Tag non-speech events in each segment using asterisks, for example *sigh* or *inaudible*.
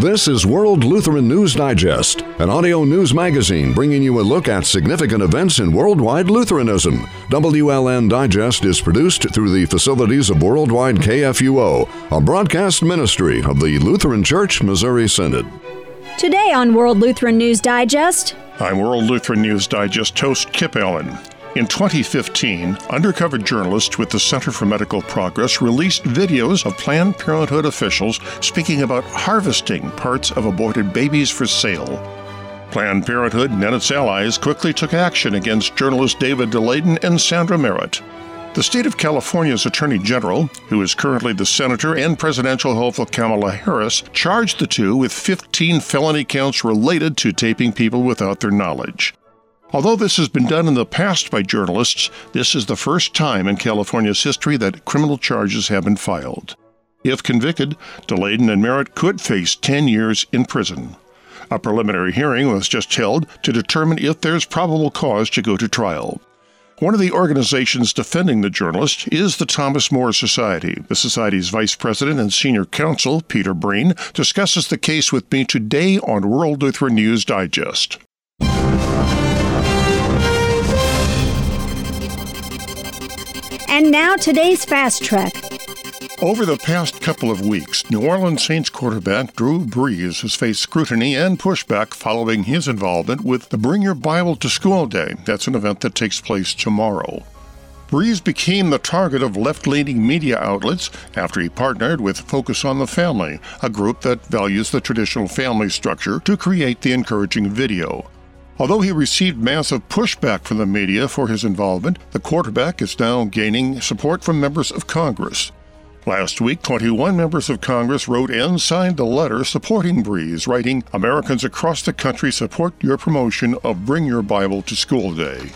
This is World Lutheran News Digest, an audio news magazine bringing you a look at significant events in worldwide Lutheranism. WLN Digest is produced through the facilities of Worldwide KFUO, a broadcast ministry of the Lutheran Church Missouri Synod. Today on World Lutheran News Digest, I'm World Lutheran News Digest host Kip Allen. In 2015, undercover journalists with the Center for Medical Progress released videos of Planned Parenthood officials speaking about harvesting parts of aborted babies for sale. Planned Parenthood and its allies quickly took action against journalists David Daleiden and Sandra Merritt. The state of California's Attorney General, who is currently the senator and presidential hopeful Kamala Harris, charged the two with 15 felony counts related to taping people without their knowledge. Although this has been done in the past by journalists, this is the first time in California's history that criminal charges have been filed. If convicted, Daleiden and Merritt could face 10 years in prison. A preliminary hearing was just held to determine if there's probable cause to go to trial. One of the organizations defending the journalist is the Thomas More Society. The Society's vice president and senior counsel, Peter Breen, discusses the case with me today on World Lutheran News Digest. And now today's Fast Track. Over the past couple of weeks, New Orleans Saints quarterback Drew Brees has faced scrutiny and pushback following his involvement with the Bring Your Bible to School Day. That's an event that takes place tomorrow. Brees became the target of left leaning media outlets after he partnered with Focus on the Family, a group that values the traditional family structure, to create the encouraging video. Although he received massive pushback from the media for his involvement, the quarterback is now gaining support from members of Congress. Last week, 21 members of Congress wrote and signed a letter supporting Brees, writing, Americans across the country support your promotion of Bring Your Bible to School Day.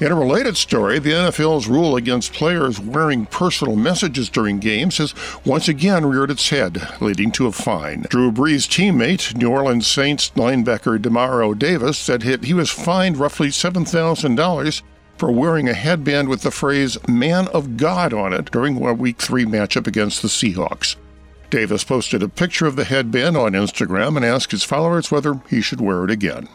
In a related story, the NFL's rule against players wearing personal messages during games has once again reared its head, leading to a fine. Drew Brees' teammate, New Orleans Saints linebacker Demario Davis, said he was fined roughly $7,000 for wearing a headband with the phrase Man of God on it during a Week 3 matchup against the Seahawks. Davis posted a picture of the headband on Instagram and asked his followers whether he should wear it again.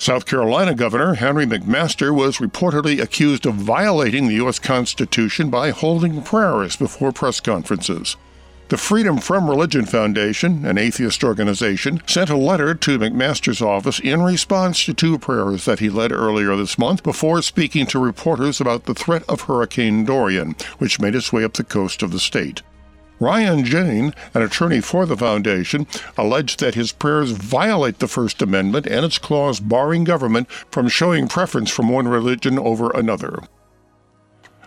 South Carolina Governor Henry McMaster was reportedly accused of violating the U.S. Constitution by holding prayers before press conferences. The Freedom from Religion Foundation, an atheist organization, sent a letter to McMaster's office in response to two prayers that he led earlier this month before speaking to reporters about the threat of Hurricane Dorian, which made its way up the coast of the state. Ryan Jayne, an attorney for the foundation, alleged that his prayers violate the First Amendment and its clause barring government from showing preference from one religion over another.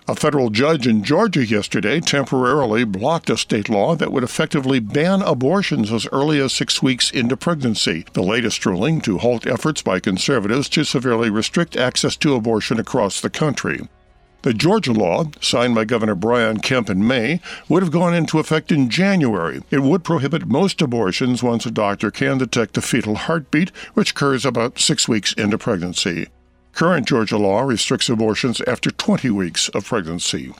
A federal judge in Georgia yesterday temporarily blocked a state law that would effectively ban abortions as early as six weeks into pregnancy, the latest ruling to halt efforts by conservatives to severely restrict access to abortion across the country. The Georgia law, signed by Governor Brian Kemp in May, would have gone into effect in January. It would prohibit most abortions once a doctor can detect a fetal heartbeat, which occurs about six weeks into pregnancy. Current Georgia law restricts abortions after 20 weeks of pregnancy.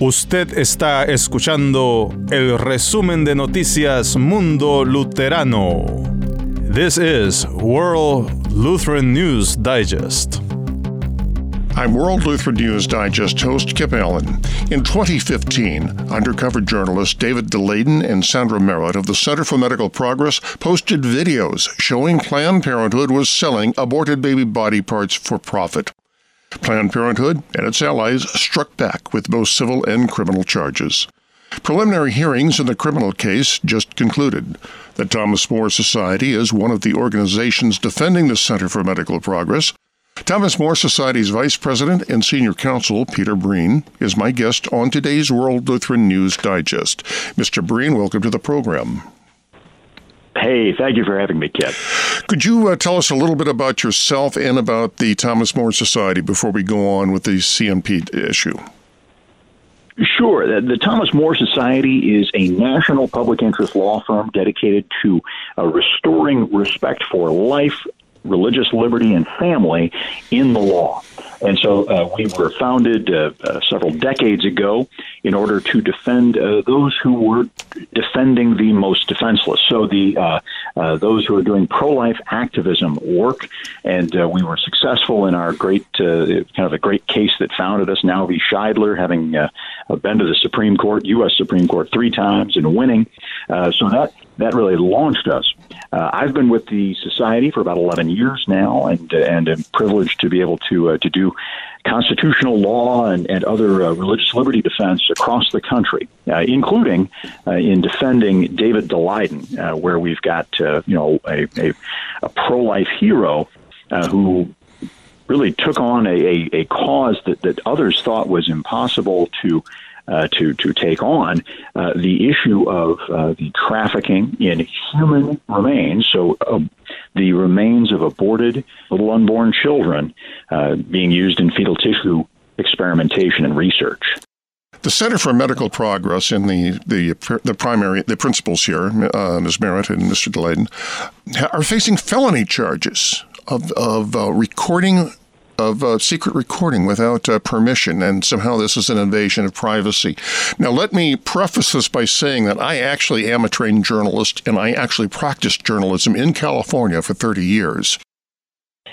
Usted está escuchando el resumen de noticias Mundo Luterano. This is World Lutheran News Digest. I'm World Lutheran News Digest host Kip Allen. In 2015, undercover journalists David Daleiden and Sandra Merritt of the Center for Medical Progress posted videos showing Planned Parenthood was selling aborted baby body parts for profit. Planned Parenthood and its allies struck back with both civil and criminal charges. Preliminary hearings in the criminal case just concluded. The Thomas More Society is one of the organizations defending the Center for Medical Progress. Thomas More Society's Vice President and Senior Counsel, Peter Breen, is my guest on today's World Lutheran News Digest. Mr. Breen, welcome to the program. Hey, thank you for having me, Kip. Could you uh, tell us a little bit about yourself and about the Thomas More Society before we go on with the CMP issue? Sure. The, the, Thomas More Society is a national public interest law firm dedicated to uh, restoring respect for life, religious liberty, and family in the law. And so uh, we were founded uh, uh, several decades ago in order to defend uh, those who were defending the most defenseless. So the uh, uh, those who are doing pro-life activism work, and we were successful in our great kind of a great case that founded us. Now v. Scheidler, having been to the Supreme Court, U.S. Supreme Court three times and winning. so that that really launched us. Uh, I've been with the society for about 11 years now, and and am privileged to be able to uh, to do constitutional law and, and other uh, religious liberty defense across the country, uh, including uh, in defending David Daleiden, uh, where we've got you know a, a, a pro life hero who really took on a, a, a cause that, that others thought was impossible to to to take on uh, the issue of uh, the trafficking in human remains. So. Uh, the remains of aborted little unborn children uh, being used in fetal tissue experimentation and research. The Center for Medical Progress and the the the primary the principals here, uh, Ms. Merritt and Mr. Daleiden, are facing felony charges of of uh, recording of uh, secret recording without uh, permission, and somehow this is an invasion of privacy. Now, let me preface this by saying that I actually am a trained journalist, and I actually practiced journalism in California for 30 years.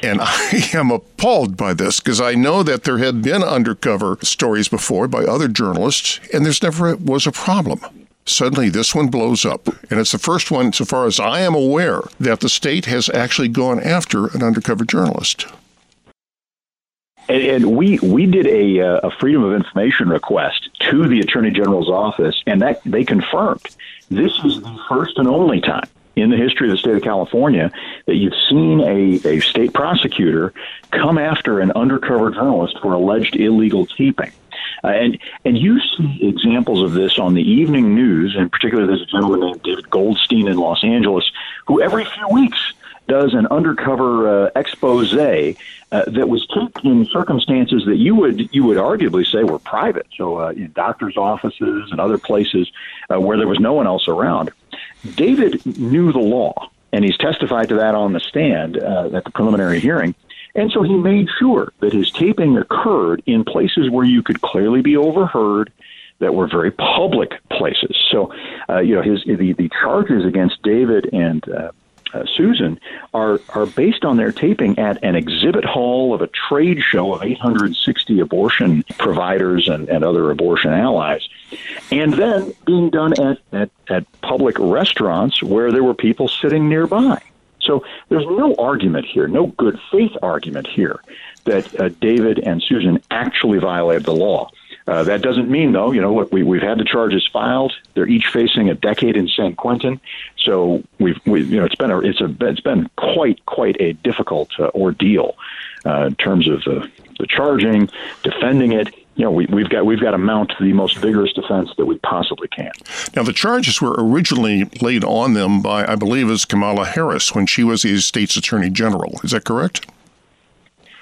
And *laughs* I am appalled by this because I know that there had been undercover stories before by other journalists, and there's never was a problem. Suddenly, this one blows up. And it's the first one, so far as I am aware, that the state has actually gone after an undercover journalist. And, and, we we did a, uh, a freedom of information request to the attorney general's office, and that they confirmed this is the first and only time in the history of the state of California that you've seen a, a state prosecutor come after an undercover journalist for alleged illegal taping. Uh, and and you see examples of this on the evening news, and particularly there's a gentleman named David Goldstein in Los Angeles who every few weeks does an undercover uh, expose uh, that was taken in circumstances that you would you would arguably say were private. So uh, in doctors' offices and other places uh, where there was no one else around. David knew the law, and he's testified to that on the stand uh, at the preliminary hearing. And so he made sure that his taping occurred in places where you could clearly be overheard that were very public places. So, uh, you know, his the, the charges against David and uh, uh, Susan are are based on their taping at an exhibit hall of a trade show of 860 abortion providers and, and other abortion allies, and then being done at, at, at public restaurants where there were people sitting nearby. So there's no argument here, no good faith argument here that uh, David and Susan actually violated the law. Uh, that doesn't mean, though, you know, look, we, we've had the charges filed. They're each facing a decade in San Quentin. So we've, we, you know, it's been a, it's a, it's been quite, quite a difficult uh, ordeal uh, in terms of the, the charging, defending it. You know, we, we've got we've got to mount the most vigorous defense that we possibly can. Now, the charges were originally laid on them by, I believe, is Kamala Harris when she was the state's attorney general. Is that correct?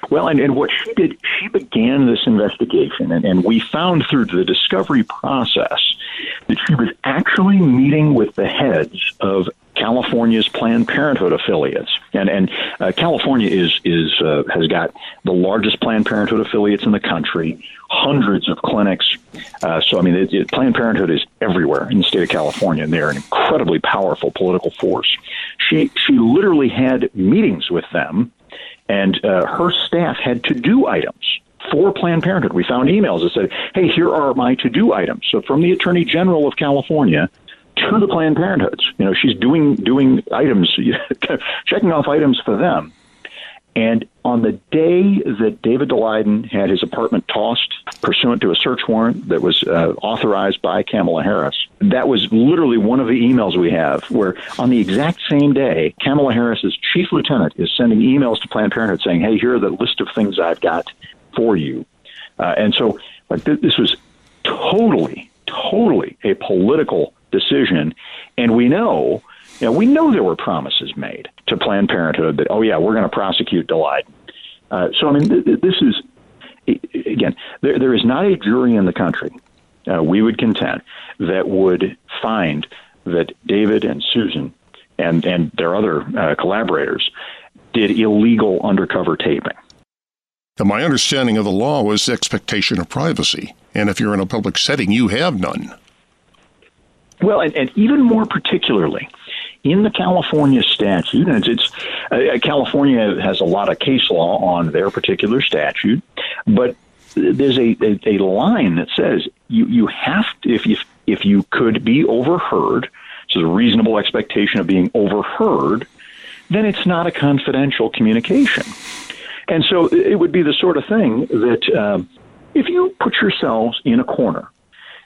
Well, and, and what she did, she began this investigation, and, and we found through the discovery process that she was actually meeting with the heads of California's Planned Parenthood affiliates, and and uh, California is is uh, has got the largest Planned Parenthood affiliates in the country, hundreds of clinics. Uh, so I mean, it, it, Planned Parenthood is everywhere in the state of California, and they're an incredibly powerful political force. She she literally had meetings with them and uh, her staff had to do items for Planned Parenthood. We found emails that said, "Hey, here are my to do items." So from the Attorney General of California to the Planned Parenthoods, you know, she's doing doing items, *laughs* checking off items for them. And on the day that David Daleiden had his apartment tossed pursuant to a search warrant that was uh, authorized by Kamala Harris, that was literally one of the emails we have where on the exact same day, Kamala Harris's chief lieutenant is sending emails to Planned Parenthood saying, hey, here are the list of things I've got for you. Uh, and so like, th- this was totally, totally a political decision. And we know you know, we know there were promises made to Planned Parenthood that, oh, yeah, we're going to prosecute Daleiden. Uh, so, I mean, th- th- this is, again, there, there is not a jury in the country, uh, we would contend, that would find that David and Susan and, and their other uh, collaborators did illegal undercover taping. Now, my understanding of the law was expectation of privacy. And if you're in a public setting, you have none. Well, and, and even more particularly, in the California statute, and it's, uh, California has a lot of case law on their particular statute, but there's a, a, a line that says you, you have to, if you, if you could be overheard, so a reasonable expectation of being overheard, then it's not a confidential communication. And so it would be the sort of thing that um, if you put yourselves in a corner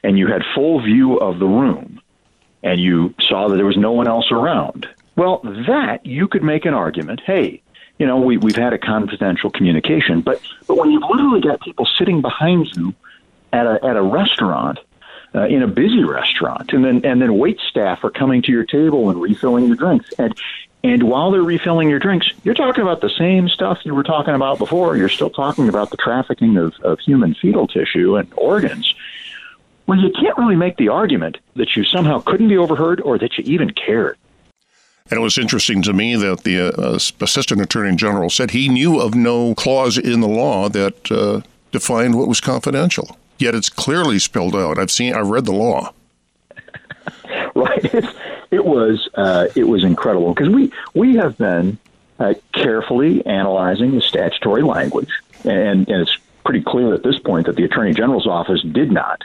and you had full view of the room and you saw that there was no one else around, well, that you could make an argument hey, you know, we, we've had a confidential communication, but, but when you've literally got people sitting behind you at a, at a restaurant, uh, in a busy restaurant, and then and then wait staff are coming to your table and refilling your drinks, and and while they're refilling your drinks, you're talking about the same stuff you were talking about before. You're still talking about the trafficking of, of human fetal tissue and organs. Well, you can't really make the argument that you somehow couldn't be overheard or that you even cared. And it was interesting to me that the uh, Assistant Attorney General said he knew of no clause in the law that uh, defined what was confidential. Yet it's clearly spelled out. I've seen, I've read the law. *laughs* right. It's, it was uh, it was incredible because we we have been uh, carefully analyzing the statutory language, and, and it's pretty clear at this point that the Attorney General's office did not.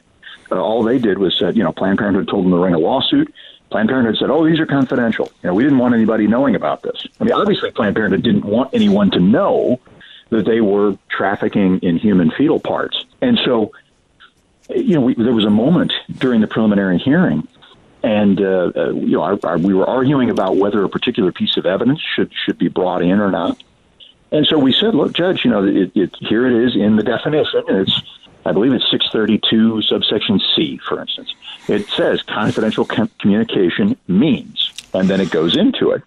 Uh, all they did was said, you know, Planned Parenthood told them to bring a lawsuit. Planned Parenthood said, "Oh, these are confidential. You know, we didn't want anybody knowing about this." I mean, obviously, Planned Parenthood didn't want anyone to know that they were trafficking in human fetal parts, and so, you know, we, there was a moment during the preliminary hearing and uh, uh, you know, our, our, we were arguing about whether a particular piece of evidence should should be brought in or not. And so we said, look, Judge, you know, it, it, here it is in the definition. It's, I believe it's 632 subsection C, for instance. It says confidential com- communication means, and then it goes into it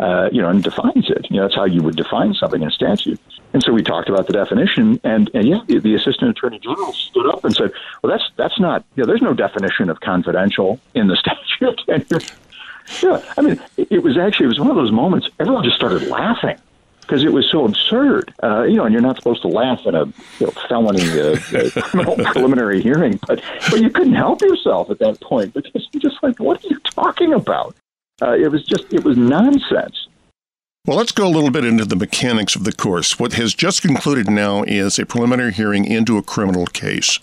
uh, you know, and defines it. You know, that's how you would define something in statute. And so we talked about the definition, and and yeah, the, the assistant attorney general stood up and said, "Well, that's that's not. You know, there's no definition of confidential in the *laughs* statute." and yeah, I mean, it, it was actually it was one of those moments. Everyone just started laughing because it was so absurd. Uh, you know, and you're not supposed to laugh in a you know, felony uh, uh *laughs* criminal preliminary hearing, but but you couldn't help yourself at that point because you're just like, what are you talking about? Uh, it was just, it was nonsense. Well, let's go a little bit into the mechanics of the course. What has just concluded now is a preliminary hearing into a criminal case.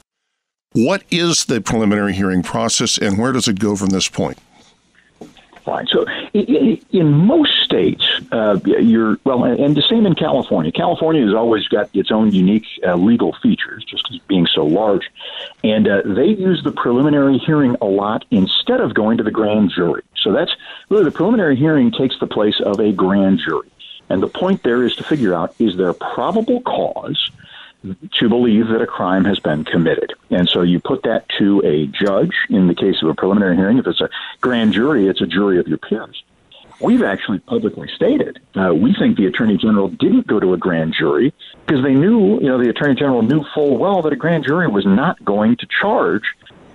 What is the preliminary hearing process and where does it go from this point? So, in most states, uh, you're well, and the same in California. California has always got its own unique uh, legal features, just being so large, and uh, they use the preliminary hearing a lot instead of going to the grand jury. So that's really the preliminary hearing takes the place of a grand jury, and the point there is to figure out is there probable cause to believe that a crime has been committed. And so you put that to a judge in the case of a preliminary hearing. If it's a grand jury, it's a jury of your peers. We've actually publicly stated uh, we think the attorney general didn't go to a grand jury because they knew, you know, the attorney general knew full well that a grand jury was not going to charge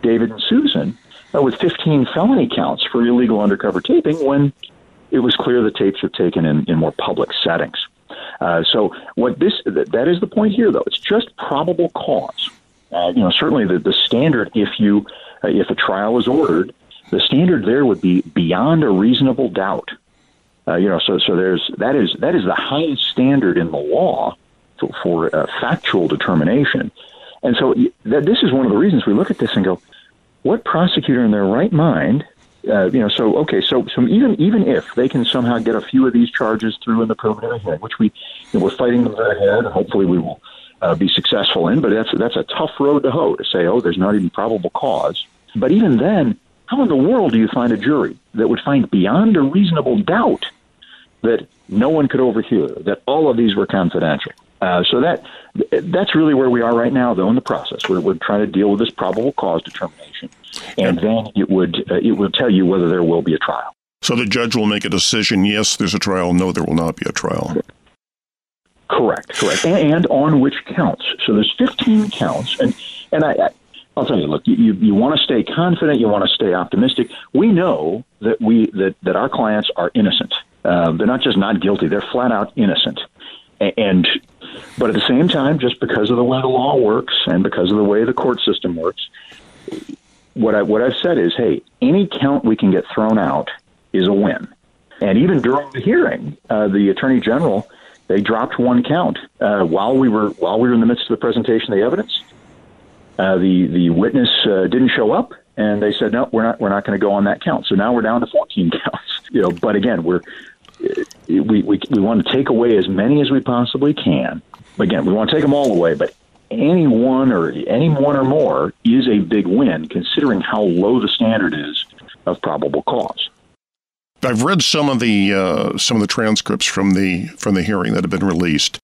David and Susan uh, with 15 felony counts for illegal undercover taping when it was clear the tapes were taken in, in more public settings. Uh, so what this that is the point here, though. It's just probable cause. Uh, you know, certainly the, the standard if you uh, if a trial is ordered, the standard there would be beyond a reasonable doubt. Uh, you know, so so there's that is that is the highest standard in the law for, for factual determination. And so that, this is one of the reasons we look at this and go, what prosecutor in their right mind uh, you know, so okay, so so even even if they can somehow get a few of these charges through in the preliminary hearing, which we you know, we're fighting them ahead, hopefully we will uh, be successful in. But that's that's a tough road to hoe to say, oh, there's not even probable cause. But even then, how in the world do you find a jury that would find beyond a reasonable doubt that no one could overhear that all of these were confidential? Uh, so that that's really where we are right now, though, in the process. We're, we're trying to deal with this probable cause determination and then it would uh, it will tell you whether there will be a trial. So the judge will make a decision. Yes, there's a trial. No, there will not be a trial. Correct, correct, and, and on which counts. So there's 15 counts, and and I, I I'll tell you, look, you, you, you want to stay confident, you want to stay optimistic. We know that we that, that our clients are innocent. Uh, they're not just not guilty; they're flat out innocent. And but at the same time, just because of the way the law works and because of the way the court system works, what I what I've said is, hey, any count we can get thrown out is a win. And even during the hearing, uh, the attorney general they dropped one count uh, while we were while we were in the midst of the presentation of the evidence. Uh, the the witness uh, didn't show up, and they said no, we're not we're not going to go on that count. So now we're down to 14 *laughs* counts. You know, but again, we're we, we, we want to take away as many as we possibly can. Again, we want to take them all away, but any one or any one or more is a big win considering how low the standard is of probable cause. I've read some of the uh, some of the transcripts from the from the hearing that have been released,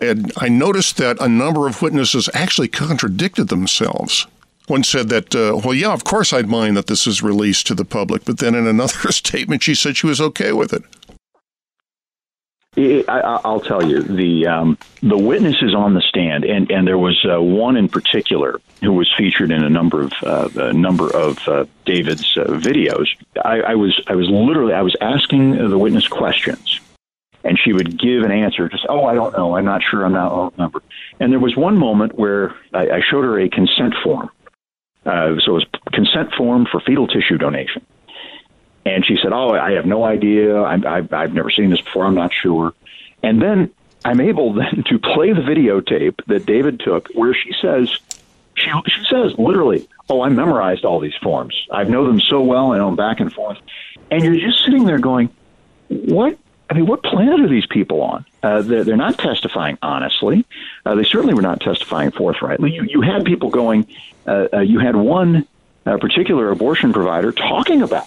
and I noticed that a number of witnesses actually contradicted themselves. One said that, uh, well, yeah, of course I'd mind that this is released to the public, but then in another *laughs* statement she said she was okay with it. I, will tell you the um, the witnesses on the stand, and, and there was uh, one in particular who was featured in a number of uh, a number of uh, David's uh, videos. I, I, was I was literally I was asking the witness questions, and she would give an answer. Just oh, I don't know, I'm not sure, I'm not I don't remember. And there was one moment where I, I showed her a consent form. Uh, so it was consent form for fetal tissue donation. And she said, "Oh, I have no idea. I, I've never seen this before. I'm not sure." And then I'm able then *laughs* to play the videotape that David took, where she says, she, she says literally, "Oh, I memorized all these forms. I know them so well. I know them back and forth." And you're just sitting there going, "What? I mean, what planet are these people on? Uh, they're, they're not testifying honestly. Uh, they certainly were not testifying forthrightly. You, you had people going. Uh, uh, you had one uh, particular abortion provider talking about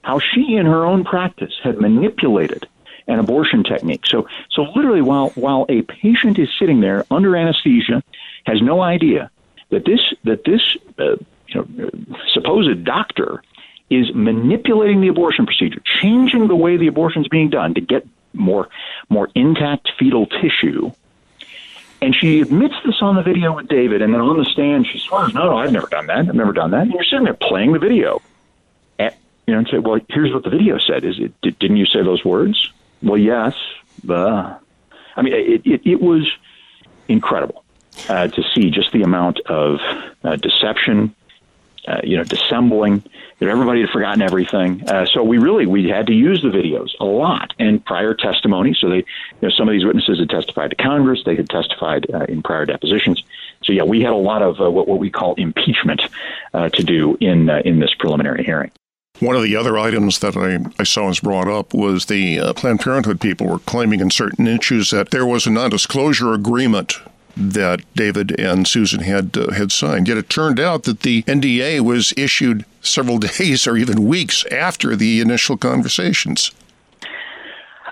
how she, in her own practice, had manipulated an abortion technique. So, so literally, while while a patient is sitting there under anesthesia, has no idea that this that this uh, you know, supposed doctor is manipulating the abortion procedure, changing the way the abortion is being done to get more more intact fetal tissue. And she admits this on the video with David, and then on the stand she swears, "No, no, I've never done that. I've never done that." And you're sitting there playing the video, and, you know, and say, well, here's what the video said. Is it? Did, didn't you say those words? Well, yes. Uh, I mean, it, it, it was incredible uh, to see just the amount of uh, deception, uh, you know, dissembling. That everybody had forgotten everything. Uh, so we really we had to use the videos a lot and prior testimony. So they, you know, some of these witnesses had testified to Congress. They had testified uh, in prior depositions. So yeah, we had a lot of uh, what what we call impeachment uh, to do in in this preliminary hearing. One of the other items that I, I saw was brought up was the Planned Parenthood people were claiming in certain issues that there was a non disclosure agreement that David and Susan had uh, had signed. Yet it turned out that the NDA was issued several *laughs* days or even weeks after the initial conversations.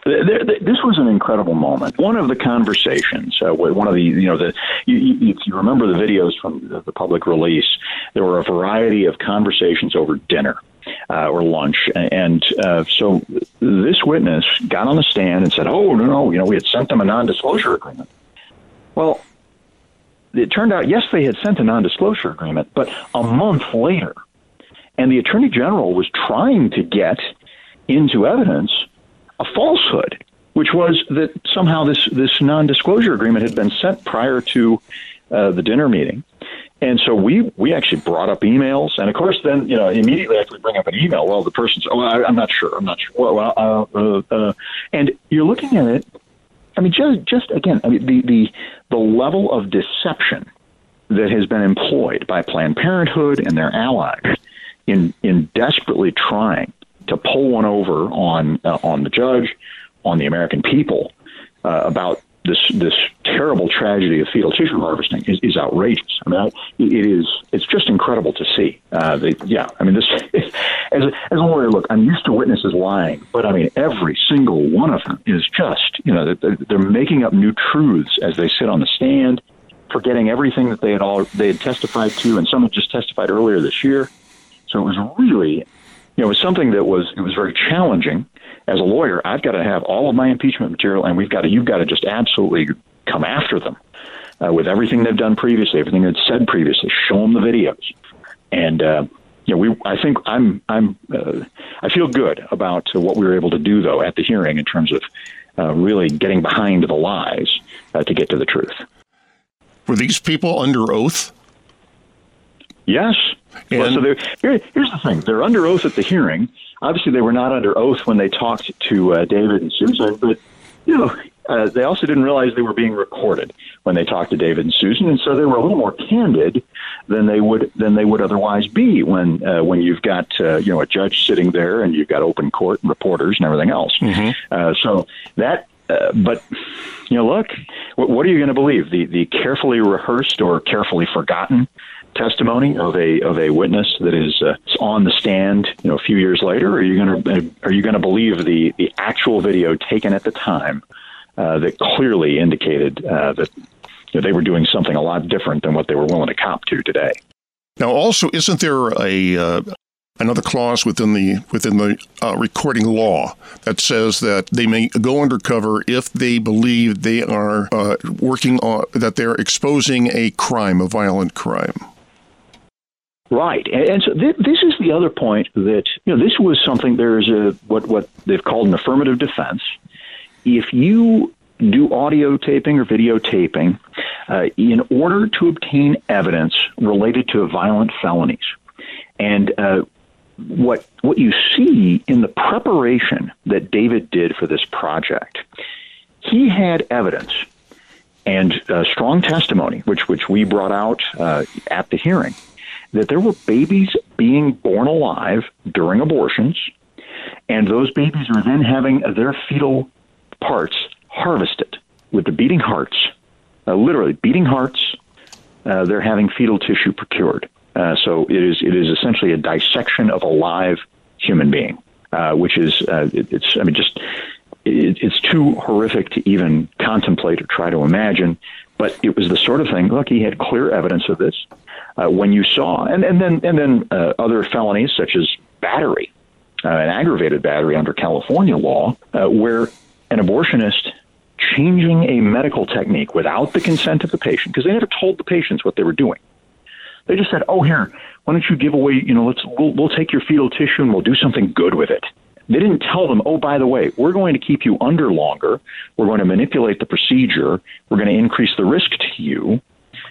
This was an incredible moment. One of the conversations, uh, one of the, you know, the, you, you, if you remember the videos from the public release, there were a variety of conversations over dinner uh, or lunch. And uh, so this witness got on the stand and said, "Oh no, no, you know, we had sent them a non-disclosure agreement." Well, it turned out yes, they had sent a non-disclosure agreement, but a month later, and the attorney general was trying to get into evidence a falsehood, which was that somehow this this non-disclosure agreement had been sent prior to uh, the dinner meeting. And so we we actually brought up emails, and of course, then you know immediately after we bring up an email, well, the person's oh, I, am not sure, I'm not sure. Well, uh, uh, uh, and you're looking at it. I mean, just just again, I mean the the the level of deception that has been employed by Planned Parenthood and their allies in in desperately trying to pull one over on uh, on the judge, on the American people uh, about this this terrible tragedy of fetal tissue harvesting is, is outrageous. I mean, I, it is it's just incredible to see. Uh, the, yeah, I mean, this as a, as a lawyer, look, I'm used to witnesses lying, but I mean, every single one of them is just you know they're, they're making up new truths as they sit on the stand, forgetting everything that they had all they had testified to, and some had just testified earlier this year. So it was really, you know, it was something that was it was very challenging as a lawyer, I've got to have all of my impeachment material, and we've got to you've got to just absolutely come after them uh, with everything they've done previously, everything they've said previously. Show them the videos, and uh, you know, we. I think I'm I'm uh, I feel good about what we were able to do though at the hearing in terms of uh, really getting behind the lies uh, to get to the truth. Were these people under oath? Yes. Well, so here, here's the thing: they're under oath at the hearing. Obviously, they were not under oath when they talked to uh, David and Susan, but you know, uh, they also didn't realize they were being recorded when they talked to David and Susan, and so they were a little more candid than they would than they would otherwise be when uh, when you've got uh, you know a judge sitting there and you've got open court and reporters and everything else. Mm-hmm. Uh, so that, uh, but you know, look, what, what are you going to believe? The the carefully rehearsed or carefully forgotten testimony of a of a witness that is uh, on the stand, you know, a few years later? Are you going to are you going to believe the the actual video taken at the time uh, that clearly indicated uh, that you know, they were doing something a lot different than what they were willing to cop to today? Now, also, isn't there a uh, another clause within the within the uh, recording law that says that they may go undercover if they believe they are uh, working on that they're exposing a crime, a violent crime. Right, and, and so th- this is the other point that you know this was something. There's a what what they've called an affirmative defense. If you do audio taping or videotaping uh, in order to obtain evidence related to violent felonies, and uh, what what you see in the preparation that David did for this project, he had evidence and uh, strong testimony, which which we brought out uh, at the hearing that there were babies being born alive during abortions, and those babies are then having their fetal parts harvested with the beating hearts, uh, literally beating hearts. Uh, they're having fetal tissue procured. Uh, so it is it is essentially a dissection of a live human being, uh, which is uh, it, it's I mean just it, it's too horrific to even contemplate or try to imagine. But it was the sort of thing. Look, he had clear evidence of this uh, when you saw, and, and then and then other felonies such as battery, an aggravated battery under California law, where an abortionist changing a medical technique without the consent of the patient, because they never told the patients what they were doing. They just said, "Oh, here, why don't you give away? You know, let's we'll, we'll take your fetal tissue and we'll do something good with it." They didn't tell them, "Oh, by the way, we're going to keep you under longer. We're going to manipulate the procedure. We're going to increase the risk to you."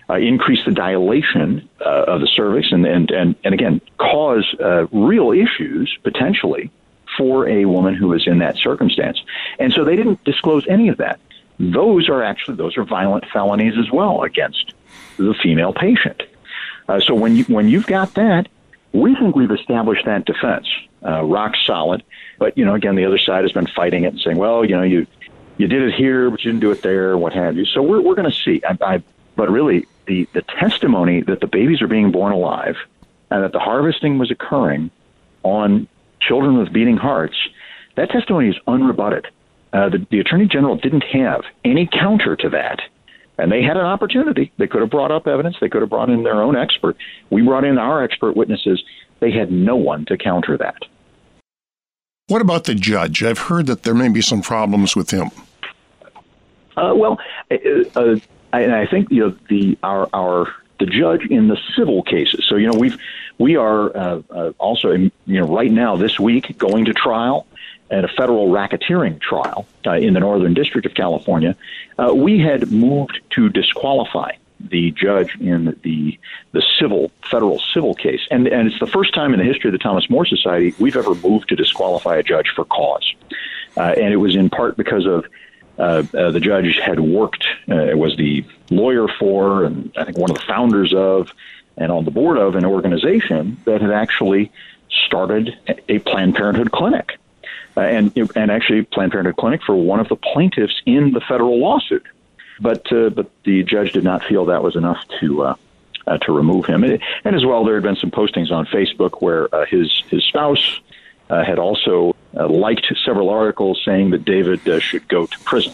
uh, increase the dilation uh, of the cervix and, and, and, and again, cause uh, real issues potentially for a woman who is in that circumstance. And so they didn't disclose any of that. Those are actually, those are violent felonies as well against the female patient. Uh, so when, you, when you've got that, we think we've established that defense, uh, rock solid. But, you know, again, the other side has been fighting it and saying, well, you know, you, you did it here, but you didn't do it there, what have you. So we're, we're going to see. I, I, but really, the, the testimony that the babies are being born alive and that the harvesting was occurring on children with beating hearts, that testimony is unrebutted. Uh, the, the Attorney General didn't have any counter to that. And they had an opportunity. They could have brought up evidence. They could have brought in their own expert. We brought in our expert witnesses. They had no one to counter that. What about the judge? I've heard that there may be some problems with him. Uh, well, uh, uh I, I think you know the our our the judge in the civil cases. So you know we've we are uh, uh, also you know right now this week going to trial at a federal racketeering trial uh, in the Northern District of California. Uh, we had moved to disqualify the judge in the the civil federal civil case, and and it's the first time in the history of the Thomas More Society we've ever moved to disqualify a judge for cause, uh, and it was in part because of uh, uh, the judge had worked, uh, was the lawyer for, and I think one of the founders of, and on the board of an organization that had actually started a Planned Parenthood clinic. Uh, and, and actually, Planned Parenthood clinic for one of the plaintiffs in the federal lawsuit. But, uh, but the judge did not feel that was enough to, uh, to remove him. And as well, there had been some postings on Facebook where his, his spouse had also uh, liked several articles saying that David uh, should go to prison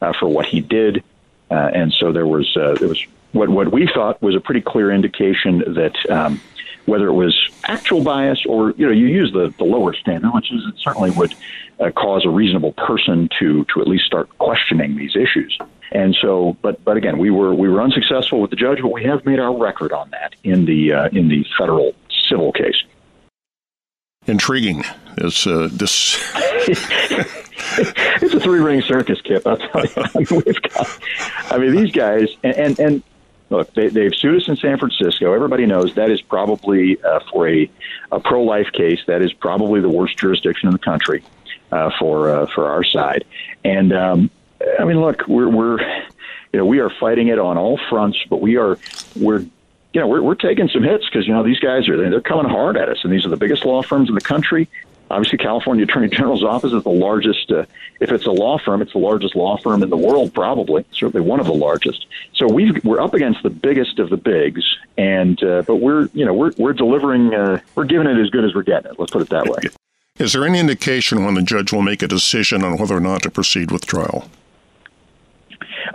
uh, for what he did, uh, and so there was uh, there was what what we thought was a pretty clear indication that. Um, whether it was actual bias or you know you use the, the lower standard, which is it certainly would uh, cause a reasonable person to to at least start questioning these issues. And so, but but again, we were we were unsuccessful with the judge, but we have made our record on that in the uh, in the federal civil case intriguing. This uh, this *laughs* it's a three ring circus, Kip. I'll tell you. I mean, we've got, I mean these guys, and, and, and look, they, they've sued us in San Francisco. Everybody knows that is probably uh, for a, a pro life case. That is probably the worst jurisdiction in the country uh, for uh, for our side. And um, I mean, look, we're we're you know we are fighting it on all fronts, but we are we're you know we're we're taking some hits because you know these guys are they're coming hard at us, and these are the biggest law firms in the country. Obviously, California Attorney *laughs* General's office is the largest. Uh, if it's a law firm, it's the largest law firm in the world, probably. Certainly one of the largest. So we we're up against the biggest of the bigs, and uh, but we're you know we're we're delivering. Uh, we're giving it as good as we're getting it. Let's put it that way. Is there any indication when the judge will make a decision on whether or not to proceed with trial?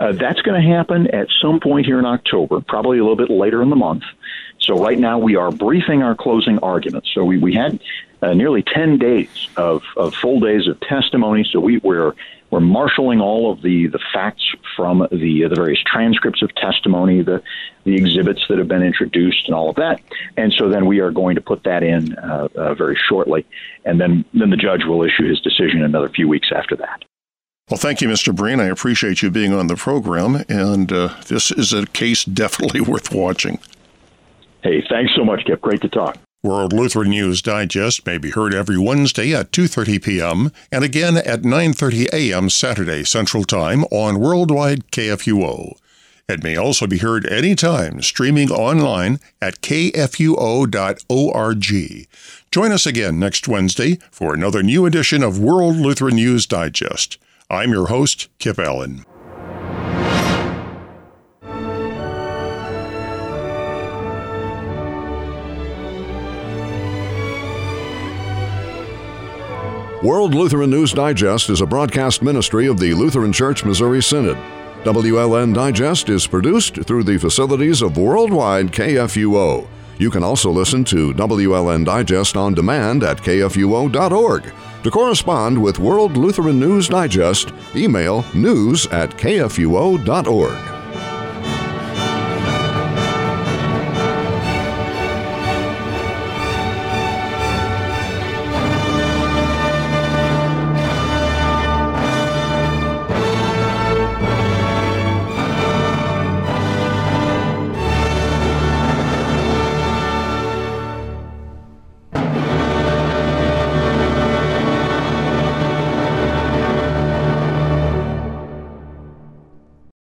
Uh, that's going to happen at some point here in October, probably a little bit later in the month. So right now we are briefing our closing arguments. So we, we had uh, nearly 10 days of, of full days of testimony. So we, we're we're marshaling all of the, the facts from the the various transcripts of testimony, the the exhibits that have been introduced, and all of that. And so then we are going to put that in uh, uh, very shortly, and then then the judge will issue his decision another few weeks after that. Well, thank you, Mr. Breen. I appreciate you being on the program, and uh, this is a case definitely *laughs* worth watching. Hey, thanks so much, Kip. Great to talk. World Lutheran News Digest may be heard every Wednesday at 2:30 p.m. and again at 9:30 a.m. Saturday Central Time on Worldwide KFUO. It may also be heard anytime streaming online at kfuo.org. Join us again next Wednesday for another new edition of World Lutheran News Digest. I'm your host, Kip Allen. World Lutheran News Digest is a broadcast ministry of the Lutheran Church Missouri Synod. WLN Digest is produced through the facilities of Worldwide KFUO. You can also listen to WLN Digest on demand at kfuo.org. To correspond with World Lutheran News Digest, email news at kfuo.org.